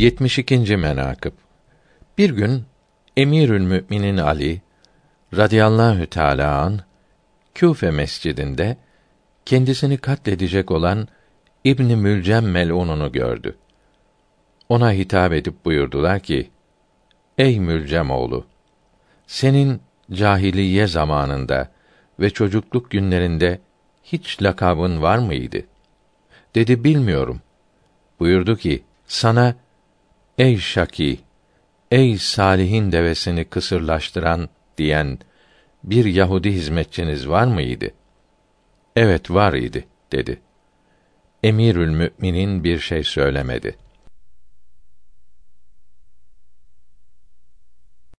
72. menakıb Bir gün Emirül Müminin Ali radıyallahu teâlâ an Küfe mescidinde kendisini katledecek olan İbn Mülcem melununu gördü. Ona hitap edip buyurdular ki: Ey Mülcem oğlu, senin cahiliye zamanında ve çocukluk günlerinde hiç lakabın var mıydı? Dedi bilmiyorum. Buyurdu ki: Sana ey Şaki, ey salihin devesini kısırlaştıran diyen bir Yahudi hizmetçiniz var mıydı? Evet var idi dedi. Emirül Müminin bir şey söylemedi.